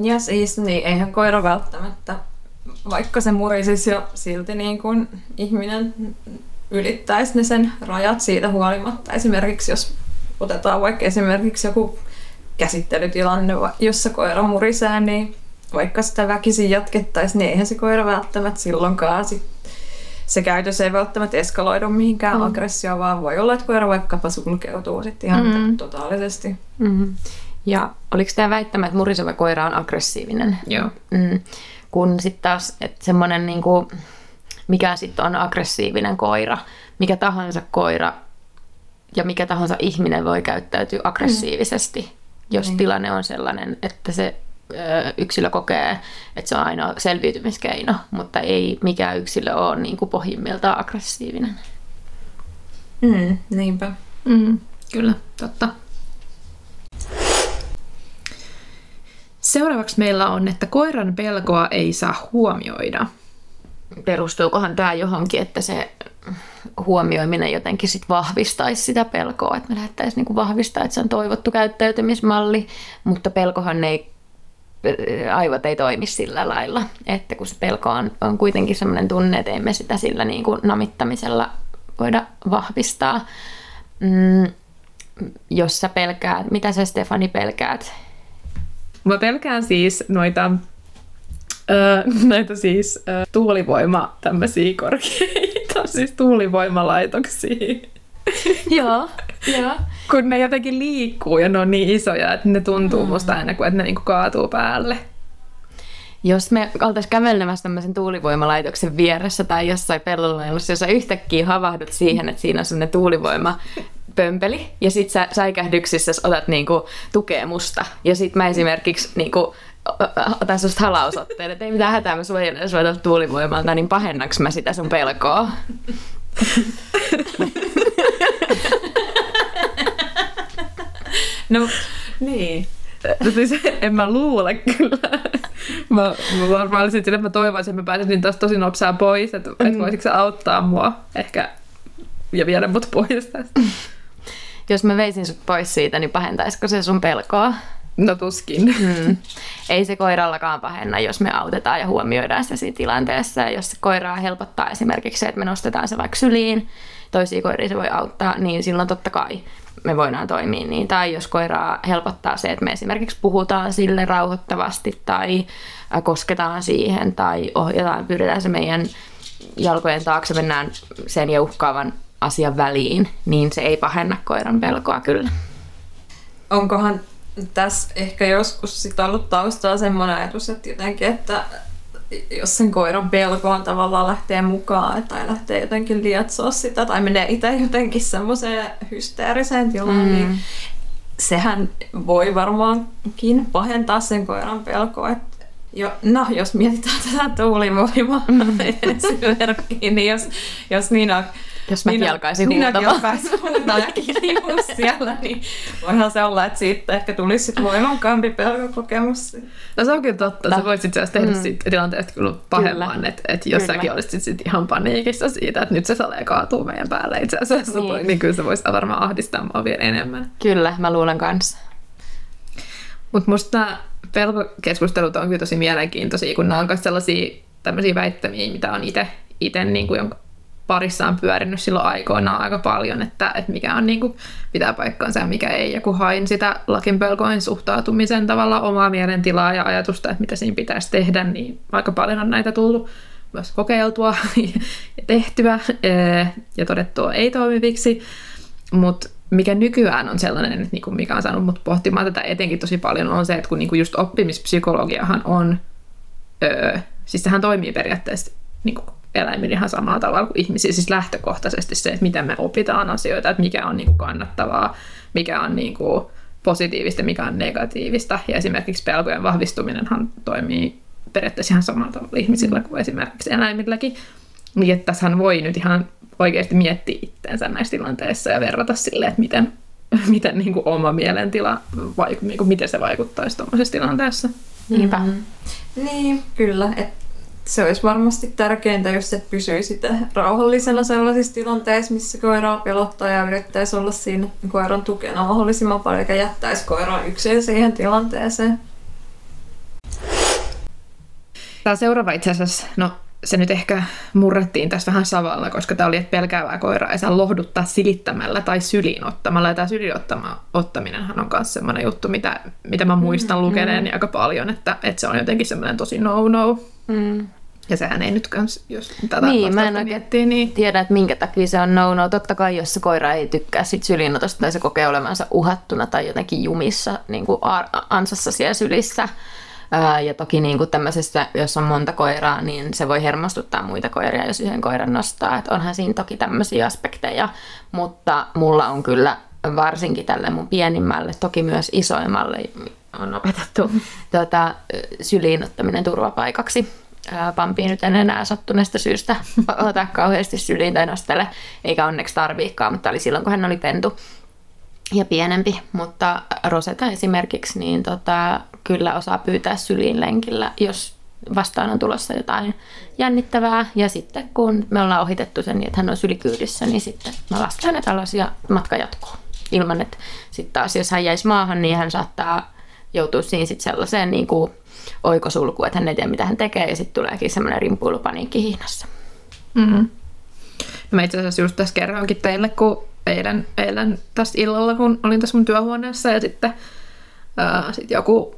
Ja siis, niin eihän koira välttämättä, vaikka se murisisi jo silti niin kuin ihminen ylittäisi ne sen rajat siitä huolimatta. Esimerkiksi jos otetaan vaikka esimerkiksi joku käsittelytilanne, jossa koira murisee, niin vaikka sitä väkisin jatkettaisiin, niin eihän se koira välttämättä silloinkaan sit se käytös ei välttämättä eskaloidu mihinkään mm. aggressioon, vaan voi olla, että koira vaikkapa sulkeutuu sitten ihan mm. totaalisesti. Mm. Ja oliko tämä väittämä, että muriseva koira on aggressiivinen? Joo. Mm. Kun sitten taas, että semmoinen niinku, mikä sitten on aggressiivinen koira, mikä tahansa koira ja mikä tahansa ihminen voi käyttäytyä aggressiivisesti, mm. jos mm. tilanne on sellainen, että se yksilö kokee, että se on ainoa selviytymiskeino, mutta ei mikään yksilö ole niin kuin pohjimmiltaan aggressiivinen. Mm, niinpä. Mm, kyllä, totta. Seuraavaksi meillä on, että koiran pelkoa ei saa huomioida. Perustuukohan tämä johonkin, että se huomioiminen jotenkin sit vahvistaisi sitä pelkoa, että me lähdettäisiin niinku vahvistaa, että se on toivottu käyttäytymismalli, mutta pelkohan ei aivot ei toimi sillä lailla, että kun se pelko on, on kuitenkin sellainen tunne, että emme sitä sillä niin kuin namittamisella voida vahvistaa. Mm, jos sä pelkäät, mitä sä Stefani pelkäät? Mä pelkään siis noita Öö, näitä siis öö, tuulivoima tämmöisiä korkeita, siis tuulivoimalaitoksia. Joo, joo. Kun ne jotenkin liikkuu ja ne on niin isoja, että ne tuntuu mm. musta aina kuin, että ne niinku kaatuu päälle. Jos me oltaisiin kävelemässä tämmöisen tuulivoimalaitoksen vieressä tai jossain pellolla, jossa yhtäkkiä havahdut siihen, että siinä on semmoinen tuulivoima pömpeli, ja sit sä säikähdyksissä otat niinku tukea musta. Ja sit mä esimerkiksi niinku otan susta halausotteen, että ei mitään hätää, mä suojelen sua tuulivoimalta, niin pahennaks mä sitä sun pelkoa? No, niin. Siis en mä luule kyllä. Mä, mä varmaan olisin sille, että mä toivoisin, että mä pääsisin taas tosi nopsaan pois, että, mm. että voisitko auttaa mua ehkä ja viedä mut pois tästä. Jos mä veisin sut pois siitä, niin pahentaisiko se sun pelkoa? No tuskin. Mm. Ei se koirallakaan pahenna, jos me autetaan ja huomioidaan sitä siinä tilanteessa. Ja jos se koiraa helpottaa esimerkiksi se, että me nostetaan se vaikka syliin, toisia koiria se voi auttaa, niin silloin totta kai me voidaan toimia niin. Tai jos koiraa helpottaa se, että me esimerkiksi puhutaan sille rauhoittavasti tai kosketaan siihen tai ohjataan, pyydetään se meidän jalkojen taakse, mennään sen ja uhkaavan asian väliin, niin se ei pahenna koiran pelkoa kyllä. Onkohan tässä ehkä joskus sit ollut taustalla semmoinen ajatus, että jotenkin, että jos sen koiran pelkoon tavallaan lähtee mukaan tai lähtee jotenkin lietsoa sitä tai menee itse jotenkin semmoiseen hysteeriseen tilaan, mm. niin sehän voi varmaankin pahentaa sen koiran pelkoa. Että jo, no, jos mietitään tätä tuulivoimaa mm. esimerkkiin, niin jos, jos Nina jos mäkin niin, alkaisin huutamaan. Niin alkaisin huutamaan ja siellä, niin voihan se olla, että siitä ehkä tulisi sitten voimakkaampi pelkokokemus. No se on kyllä totta. No. Sä voisit itse tehdä mm. siitä tilanteesta kyllä pahemman, että et jos kyllä. säkin olisit sit ihan paniikissa siitä, että nyt se salee kaatuu meidän päälle itse asiassa, niin, niin kyllä se voisi varmaan ahdistaa mua vielä enemmän. Kyllä, mä luulen kanssa. Mutta musta pelkokeskustelut on kyllä tosi mielenkiintoisia, kun nämä on myös sellaisia tämmöisiä väittämiä, mitä on itse niin kuin, parissa on pyörinyt silloin aikoinaan aika paljon, että, että mikä on niin kuin, pitää paikkaansa ja mikä ei. Ja kun hain sitä lakinpelkoin suhtautumisen tavalla omaa mielentilaa ja ajatusta, että mitä siinä pitäisi tehdä, niin aika paljon on näitä tullut myös kokeiltua ja tehtyä ja todettua ei toimiviksi. Mutta mikä nykyään on sellainen, että niinku mikä on saanut mut pohtimaan tätä etenkin tosi paljon, on se, että kun niinku just oppimispsykologiahan on, öö, siis sehän toimii periaatteessa niinku eläimillä ihan samalla tavalla kuin ihmisiä, siis lähtökohtaisesti se, että miten me opitaan asioita, että mikä on niin kuin kannattavaa, mikä on niin kuin positiivista, mikä on negatiivista. Ja esimerkiksi pelkojen vahvistuminenhan toimii periaatteessa ihan samalla tavalla ihmisillä kuin esimerkiksi eläimilläkin. Niin että tässähän voi nyt ihan oikeasti miettiä itseensä näissä tilanteissa ja verrata silleen, että miten, miten niin kuin oma mielentila, vaik- niin kuin miten se vaikuttaisi tuollaisessa tilanteessa. Niinpä. Mm-hmm. Niin, kyllä. Että se olisi varmasti tärkeintä, jos se pysyisi rauhallisena sellaisissa tilanteissa, missä koiraa pelottaa ja yrittäisi olla siinä koiran tukena mahdollisimman paljon, eikä jättäisi koiraa yksin siihen tilanteeseen. Tämä seuraava itse asiassa, no se nyt ehkä murrettiin tässä vähän savalla, koska tämä oli, että pelkäävää koiraa ei saa lohduttaa silittämällä tai syliin ottamalla. Ja tämä syliin ottaminenhan on myös sellainen juttu, mitä, mitä mä muistan lukeneeni aika paljon, että, että se on jotenkin semmoinen tosi no-no. Mm. Ja sehän ei nyt kans, jos tätä niin, mä en miettii, niin... tiedä, että minkä takia se on no-no. Totta kai, jos se koira ei tykkää sit sylinotosta tai se kokee olevansa uhattuna tai jotenkin jumissa niin kuin ansassa siellä sylissä. Ää, ja toki niin kuin tämmöisessä, jos on monta koiraa, niin se voi hermostuttaa muita koiria, jos yhden koiran nostaa. Et onhan siinä toki tämmöisiä aspekteja, mutta mulla on kyllä varsinkin tälle mun pienimmälle, toki myös isoimmalle on opetettu tuota, syliin ottaminen turvapaikaksi Pampi nyt en enää sattuneesta syystä ota kauheasti syliin tai nostele, eikä onneksi tarviikaan, mutta oli silloin, kun hän oli pentu ja pienempi. Mutta Rosetta esimerkiksi niin tota, kyllä osaa pyytää syliin lenkillä, jos vastaan on tulossa jotain jännittävää. Ja sitten kun me ollaan ohitettu sen niin, että hän on sylikyydissä, niin sitten mä lasken hänet alas ja matka jatkuu. Ilman, että sitten taas jos hän jäisi maahan, niin hän saattaa joutua siinä sitten sellaiseen niin kuin oikosulku, että hän ei tiedä mitä hän tekee ja sitten tuleekin semmoinen rimpuilupaniikki hihnassa. Mm-hmm. Mä itse asiassa just tässä kerroinkin teille, kun eilen, eilen tässä illalla, kun olin tässä mun työhuoneessa ja sitten ää, sit joku,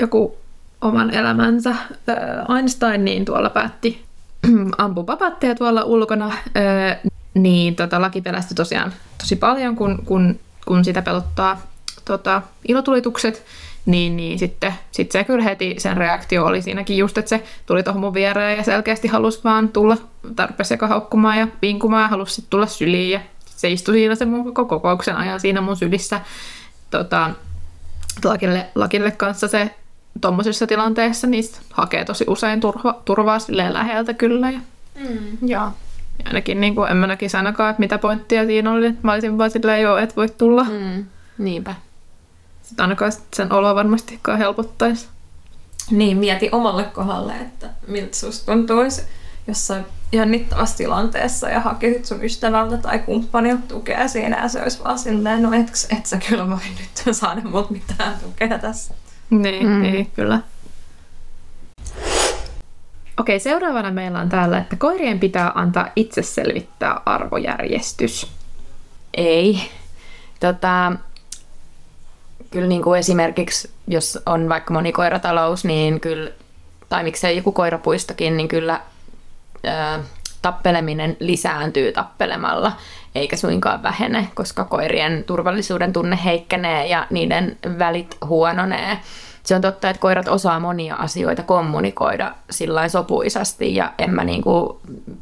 joku oman elämänsä ää, Einstein niin tuolla päätti ampua papatteja tuolla ulkona, ää, niin tota, laki pelästyi tosiaan tosi paljon, kun, kun, kun sitä pelottaa tota, ilotulitukset niin, niin sitten sit se kyllä heti sen reaktio oli siinäkin just, että se tuli tuohon mun viereen ja selkeästi halusi vaan tulla tarpeeksi haukkumaan ja vinkumaan ja halusi sitten tulla syliin ja se istui siinä sen mun koko kokouksen ajan siinä mun sylissä tota, lakille, lakille kanssa se tuommoisissa tilanteissa niistä hakee tosi usein turva, turvaa silleen läheltä kyllä. Ja, mm. ja. Ja ainakin niin kuin, en mä näkisi ainakaan, että mitä pointtia siinä oli. Mä olisin vaan silleen, joo, et voi tulla. Mm, niinpä. Sitten ainakaan sit sen oloa varmastikaan helpottaisi. Niin, mieti omalle kohdalle, että miltä susta tuntuisi jossain jännittävässä tilanteessa ja hakisit sun ystävältä tai kumppanilta tukea siinä ja se olisi vaan silleen, no et, et sä kyllä voi nyt saada multa mitään tukea tässä. Niin, mm. niin kyllä. Okei, seuraavana meillä on täällä, että koirien pitää antaa itse selvittää arvojärjestys. Ei. Tota, kyllä niin kuin esimerkiksi, jos on vaikka monikoiratalous, niin kyllä, tai miksei joku koirapuistokin, niin kyllä ää, tappeleminen lisääntyy tappelemalla, eikä suinkaan vähene, koska koirien turvallisuuden tunne heikkenee ja niiden välit huononee. Se on totta, että koirat osaa monia asioita kommunikoida sillä sopuisasti ja en mä niin kuin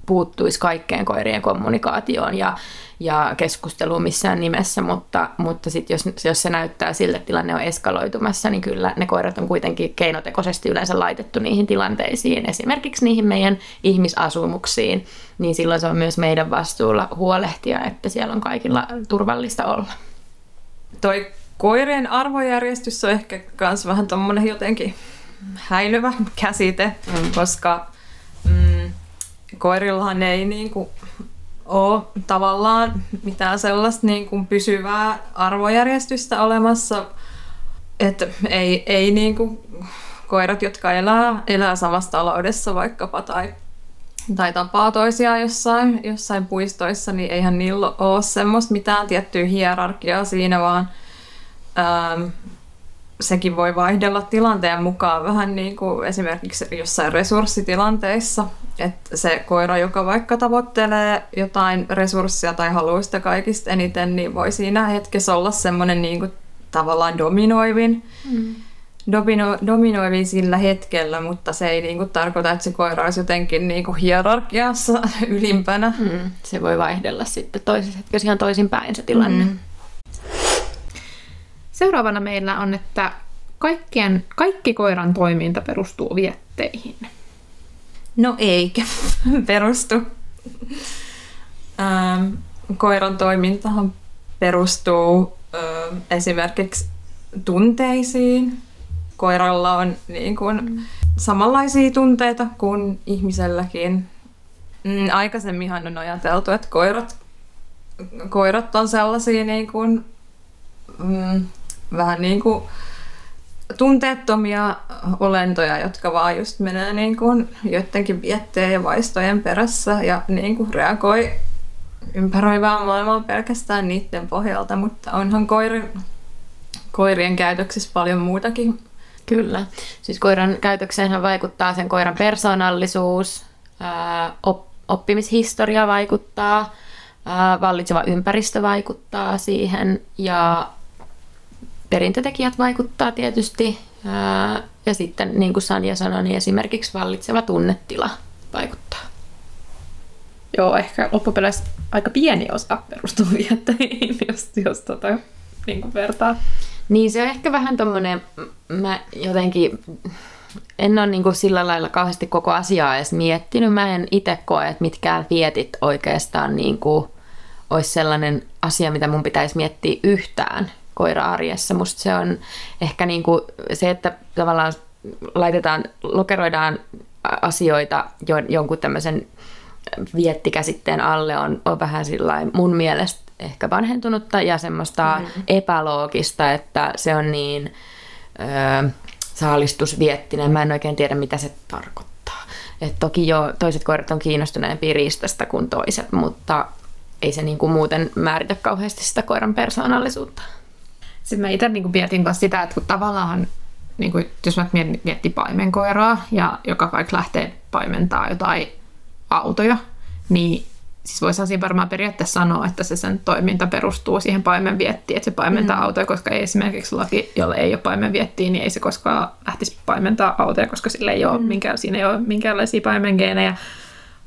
puuttuisi kaikkeen koirien kommunikaatioon ja, ja keskusteluun missään nimessä, mutta, mutta sit jos, jos se näyttää siltä, että tilanne on eskaloitumassa, niin kyllä ne koirat on kuitenkin keinotekoisesti yleensä laitettu niihin tilanteisiin, esimerkiksi niihin meidän ihmisasumuksiin, niin silloin se on myös meidän vastuulla huolehtia, että siellä on kaikilla turvallista olla. Toi koirien arvojärjestys on ehkä myös vähän tommonen jotenkin häilyvä käsite, mm. koska mm, koirillahan ei niinku ole tavallaan mitään sellaista niinku pysyvää arvojärjestystä olemassa, että ei, ei niinku koirat, jotka elää, elää samassa taloudessa vaikkapa tai, tai tapaa toisiaan jossain, jossain puistoissa, niin eihän niillä ole semmoista mitään tiettyä hierarkiaa siinä, vaan ähm, sekin voi vaihdella tilanteen mukaan vähän niin kuin esimerkiksi jossain resurssitilanteissa, että se koira, joka vaikka tavoittelee jotain resurssia tai haluaa sitä kaikista eniten, niin voi siinä hetkessä olla semmoinen niin kuin tavallaan dominoivin, mm. domino, dominoivin sillä hetkellä, mutta se ei niin kuin tarkoita, että se koira olisi jotenkin niin kuin hierarkiassa ylimpänä. Mm. Se voi vaihdella sitten toisessa hetkessä ihan toisinpäin se tilanne. Mm. Seuraavana meillä on, että kaikkien, kaikki koiran toiminta perustuu vietteihin. No eikä perustu. Ähm, koiran toimintahan perustuu äh, esimerkiksi tunteisiin. Koiralla on niin kuin, mm. samanlaisia tunteita kuin ihmiselläkin. Mm, aikaisemminhan on ajateltu, että koirat, koirat on sellaisia niin kuin, mm, vähän niin kuin tunteettomia olentoja, jotka vaan just menee niin kuin joidenkin vietteen ja vaistojen perässä ja niin kuin reagoi ympäröivään maailmaan pelkästään niiden pohjalta, mutta onhan koirin, koirien käytöksessä paljon muutakin. Kyllä. Siis koiran käytökseen vaikuttaa sen koiran persoonallisuus, oppimishistoria vaikuttaa, vallitseva ympäristö vaikuttaa siihen ja perintötekijät vaikuttaa tietysti. Ja sitten, niin kuin Sanja sanoi, niin esimerkiksi vallitseva tunnetila vaikuttaa. Joo, ehkä loppupeleissä aika pieni osa perustuu vietteihin, jos, jos tota, niin kuin vertaa. Niin se on ehkä vähän tommonen, mä jotenkin en ole niin kuin sillä lailla kauheasti koko asiaa edes miettinyt. Mä en itse koe, että mitkään vietit oikeastaan niin kuin olisi sellainen asia, mitä mun pitäisi miettiä yhtään koira-arjessa. Musta se on ehkä niin kuin se, että tavallaan laitetaan, lokeroidaan asioita jo, jonkun tämmöisen viettikäsitteen alle on, on vähän mun mielestä ehkä vanhentunutta ja semmoista mm. epäloogista, että se on niin ö, saalistusviettinen. Mä en oikein tiedä, mitä se tarkoittaa. Et toki jo toiset koirat on kiinnostuneempia riistasta kuin toiset, mutta ei se niin kuin muuten määritä kauheasti sitä koiran persoonallisuutta. Sitten mä itse niin mietin myös sitä, että kun tavallaan, niin kuin, jos mä miettii paimenkoiraa, ja joka vaikka lähtee paimentaa jotain autoja, niin siis voisi siinä varmaan periaatteessa sanoa, että se sen toiminta perustuu siihen paimenviettiin, että se paimentaa mm. autoja, koska ei esimerkiksi laki, jolle ei ole paimenviettiä, niin ei se koskaan lähtisi paimentaa autoja, koska sillä ei ole mm. minkään, siinä ei ole minkäänlaisia paimengeenejä.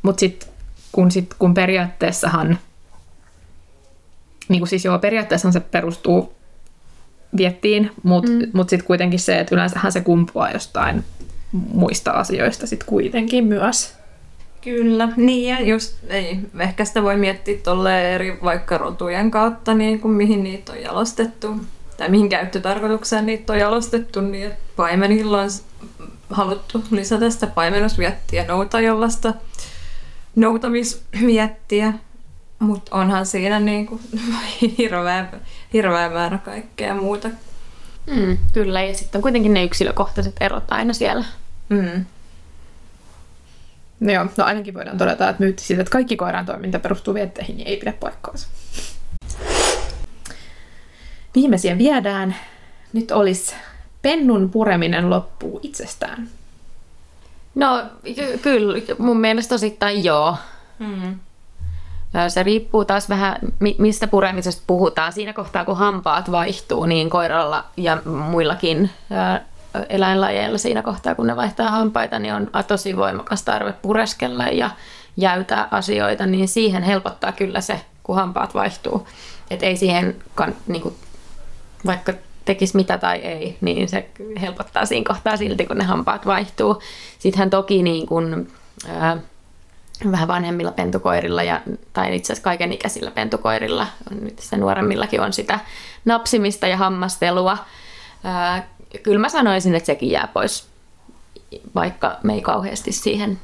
Mutta sitten kun, sit, kun periaatteessahan, niin kuin siis joo, periaatteessa se perustuu viettiin, mutta mm. mut sitten kuitenkin se, että yleensähän se kumpuaa jostain muista asioista sitten kuitenkin myös. Kyllä, niin ja just, ei, ehkä sitä voi miettiä tolle eri vaikka rotujen kautta, niin kuin mihin niitä on jalostettu, tai mihin käyttötarkoitukseen niitä on jalostettu, niin että paimenilla on haluttu lisätä sitä paimennusviettiä noutajallasta noutamisviettiä, mutta onhan siinä niin kuin hirveä, hirveä määrä kaikkea muuta. Mm, kyllä, ja sitten on kuitenkin ne yksilökohtaiset erot aina siellä. Mm. No joo, no ainakin voidaan todeta, että myytti siitä, että kaikki koiran toiminta perustuu vietteihin, niin ei pidä paikkaansa. Viimeisiä viedään. Nyt olisi pennun pureminen loppuu itsestään. No ky- kyllä, mun mielestä osittain joo. Mm. Se riippuu taas vähän, mi- mistä puremisesta puhutaan. Siinä kohtaa, kun hampaat vaihtuu, niin koiralla ja muillakin eläinlajeilla siinä kohtaa, kun ne vaihtaa hampaita, niin on tosi voimakas tarve pureskella ja jäytää asioita, niin siihen helpottaa kyllä se, kun hampaat vaihtuu. Et ei siihen, niin kuin, vaikka tekisi mitä tai ei, niin se helpottaa siinä kohtaa silti, kun ne hampaat vaihtuu. Sittenhän toki niin kuin, ää, vähän vanhemmilla pentukoirilla ja, tai itse asiassa kaikenikäisillä pentukoirilla, nyt se nuoremmillakin on sitä napsimista ja hammastelua. Ää, kyllä mä sanoisin, että sekin jää pois, vaikka me ei kauheasti siihen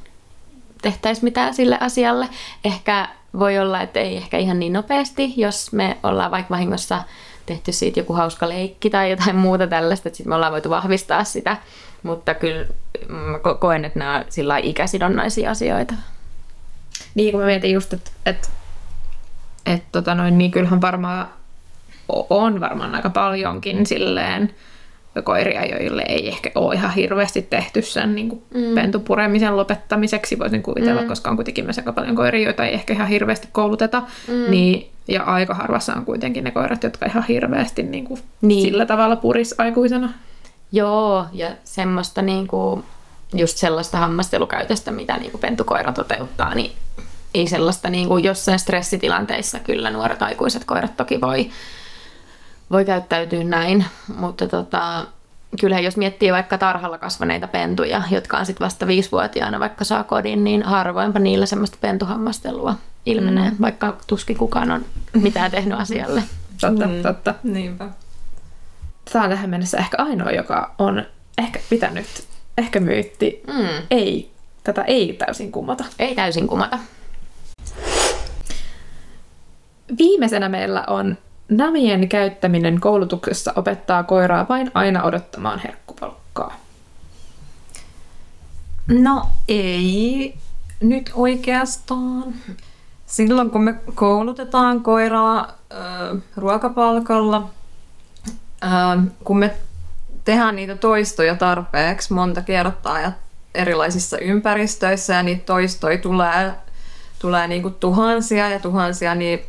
tehtäisi mitään sille asialle. Ehkä voi olla, että ei ehkä ihan niin nopeasti, jos me ollaan vaikka vahingossa tehty siitä joku hauska leikki tai jotain muuta tällaista, että sitten me ollaan voitu vahvistaa sitä. Mutta kyllä mä ko- koen, että nämä on sillä ikäsidonnaisia asioita. Niin kun mä mietin just, että et, et, tota noin, niin kyllähän varmaan on varmaan aika paljonkin silleen koiria, joille ei ehkä ole ihan hirveästi tehty sen niin kuin mm. pentupuremisen lopettamiseksi, voisin kuvitella, mm. koska on kuitenkin myös aika paljon koiria, joita ei ehkä ihan hirveästi kouluteta, mm. niin, ja aika harvassa on kuitenkin ne koirat, jotka ihan hirveästi niin kuin Niin. sillä tavalla puris aikuisena. Joo, ja semmoista niinku, just sellaista hammastelukäytöstä, mitä niinku pentukoira toteuttaa, niin ei sellaista niinku jossain stressitilanteissa kyllä nuoret aikuiset koirat toki voi, voi käyttäytyä näin, mutta tota, kyllähän jos miettii vaikka tarhalla kasvaneita pentuja, jotka on sitten vasta viisivuotiaana vaikka saa kodin, niin harvoinpa niillä semmoista pentuhammastelua ilmenee, mm. vaikka tuskin kukaan on mitään tehnyt asialle. Totta, mm. totta. Niinpä. Tämä on tähän mennessä ehkä ainoa, joka on ehkä pitänyt, ehkä myytti, Mm. ei, tätä ei täysin kumota. Ei täysin kumata. Viimeisenä meillä on namien käyttäminen koulutuksessa opettaa koiraa vain aina odottamaan herkkupalkkaa. No ei nyt oikeastaan. Silloin kun me koulutetaan koiraa ö, ruokapalkalla, ö, kun me tehdään niitä toistoja tarpeeksi monta kertaa ja erilaisissa ympäristöissä ja niitä toistoja tulee, tulee niinku tuhansia ja tuhansia, niin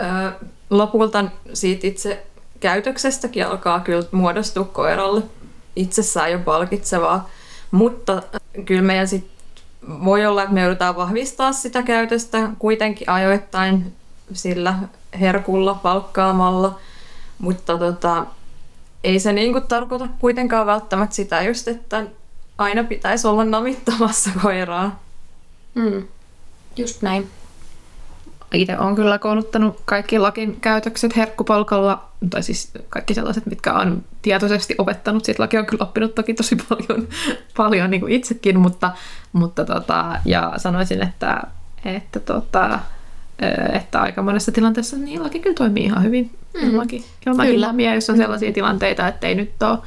ö, lopulta siitä itse käytöksestäkin alkaa kyllä muodostua koiralle itsessään jo palkitsevaa. Mutta kyllä meidän sit voi olla, että me joudutaan vahvistaa sitä käytöstä kuitenkin ajoittain sillä herkulla palkkaamalla, mutta tota, ei se niinku tarkoita kuitenkaan välttämättä sitä just, että aina pitäisi olla namittamassa koiraa. Mm. Just näin. Itse olen kyllä kouluttanut kaikki lakin käytökset herkkupalkalla, tai siis kaikki sellaiset, mitkä on tietoisesti opettanut. Siitä laki on kyllä oppinut toki tosi paljon, paljon niin kuin itsekin, mutta, mutta tota, ja sanoisin, että, että, tota, että aika monessa tilanteessa niin laki kyllä toimii ihan hyvin Mm. ilmankin Kyllä. namia, jos on sellaisia tilanteita, että ei nyt ole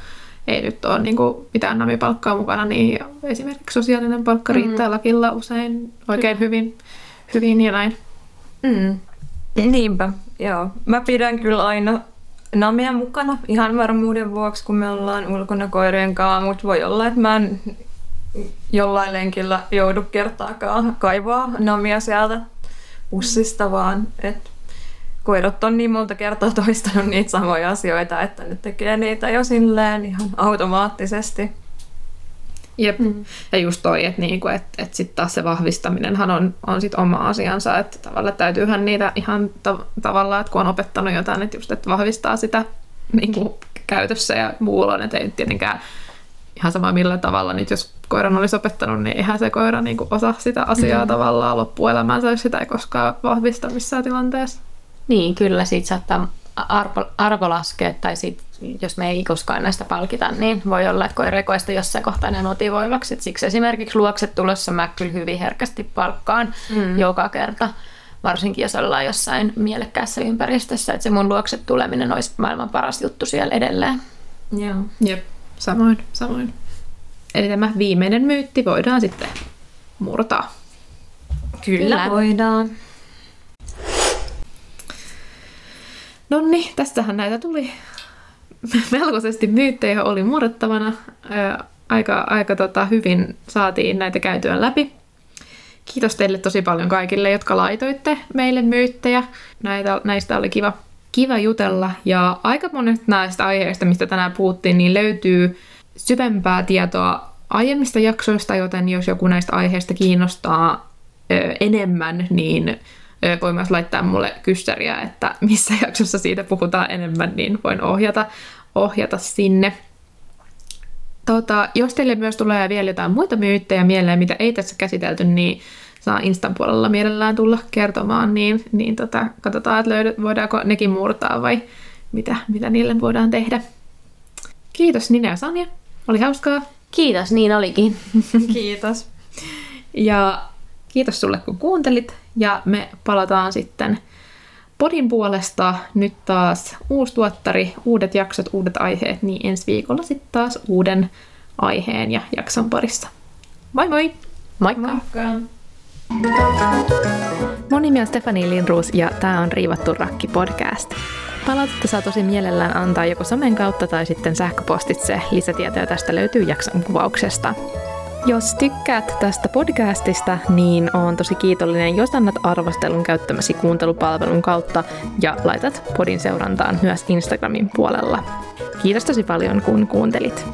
ei nyt ole niin kuin mitään namipalkkaa mukana, niin esimerkiksi sosiaalinen palkka Mm. riittää lakilla usein oikein hyvin, hyvin ja näin. Mm. Niinpä, joo. Mä pidän kyllä aina namia mukana ihan varmuuden vuoksi, kun me ollaan ulkona koirien kanssa, mutta voi olla, että mä en jollain lenkillä joudu kertaakaan kaivaa namia sieltä pussista, vaan että koirat on niin monta kertaa toistanut niitä samoja asioita, että ne tekee niitä jo silleen ihan automaattisesti. Jep. Mm. Ja just toi, että niinku, et, et sitten taas se vahvistaminenhan on, on sit oma asiansa, että tavallaan täytyyhän niitä ihan ta- tavallaan, että kun on opettanut jotain, että just, että vahvistaa sitä niinku, käytössä ja muulla, että ei tietenkään ihan sama millä tavalla nyt jos koiran olisi opettanut, niin eihän se koira niin kuin osaa sitä asiaa mm. tavallaan loppuelämäänsä, jos sitä ei koskaan vahvista missään tilanteessa. Niin, kyllä siitä saattaa arvo, arvo laskea, tai sit, jos me ei koskaan näistä palkita, niin voi olla, että koira koista jossain kohtaa ne motivoivaksi. Et siksi esimerkiksi luokset tulossa mä kyllä hyvin herkästi palkkaan mm. joka kerta, varsinkin jos ollaan jossain mielekkäässä ympäristössä, että se mun luokset tuleminen olisi maailman paras juttu siellä edelleen. Joo. Jep, samoin, samoin. Eli tämä viimeinen myytti voidaan sitten murtaa. Kyllä, Kyllä. voidaan. Nonni, tästähän näitä tuli melkoisesti myyttejä oli murrettavana. Aika, aika tota, hyvin saatiin näitä käytyä läpi. Kiitos teille tosi paljon kaikille, jotka laitoitte meille myyttejä. Näitä, näistä oli kiva, kiva jutella. Ja aika monet näistä aiheista, mistä tänään puhuttiin, niin löytyy syvempää tietoa aiemmista jaksoista, joten jos joku näistä aiheista kiinnostaa ö, enemmän, niin voi myös laittaa mulle kyssäriä, että missä jaksossa siitä puhutaan enemmän, niin voin ohjata, ohjata sinne. Tota, jos teille myös tulee vielä jotain muita myyttejä mieleen, mitä ei tässä käsitelty, niin saa Instan puolella mielellään tulla kertomaan, niin, niin tota, katsotaan, että löydät, voidaanko nekin murtaa vai mitä, mitä niille voidaan tehdä. Kiitos Nina ja Sanja, oli hauskaa. Kiitos, niin olikin. Kiitos. Ja kiitos sulle kun kuuntelit ja me palataan sitten podin puolesta nyt taas uusi tuottari, uudet jaksot, uudet aiheet, niin ensi viikolla sitten taas uuden aiheen ja jakson parissa. Moi moi! Moikka! Moikka. Mun nimi on Stefani Linruus ja tämä on Riivattu Rakki podcast. Palautetta saa tosi mielellään antaa joko somen kautta tai sitten sähköpostitse. Lisätietoja tästä löytyy jakson kuvauksesta. Jos tykkäät tästä podcastista, niin on tosi kiitollinen, jos annat arvostelun käyttämäsi kuuntelupalvelun kautta ja laitat podin seurantaan myös Instagramin puolella. Kiitos tosi paljon, kun kuuntelit.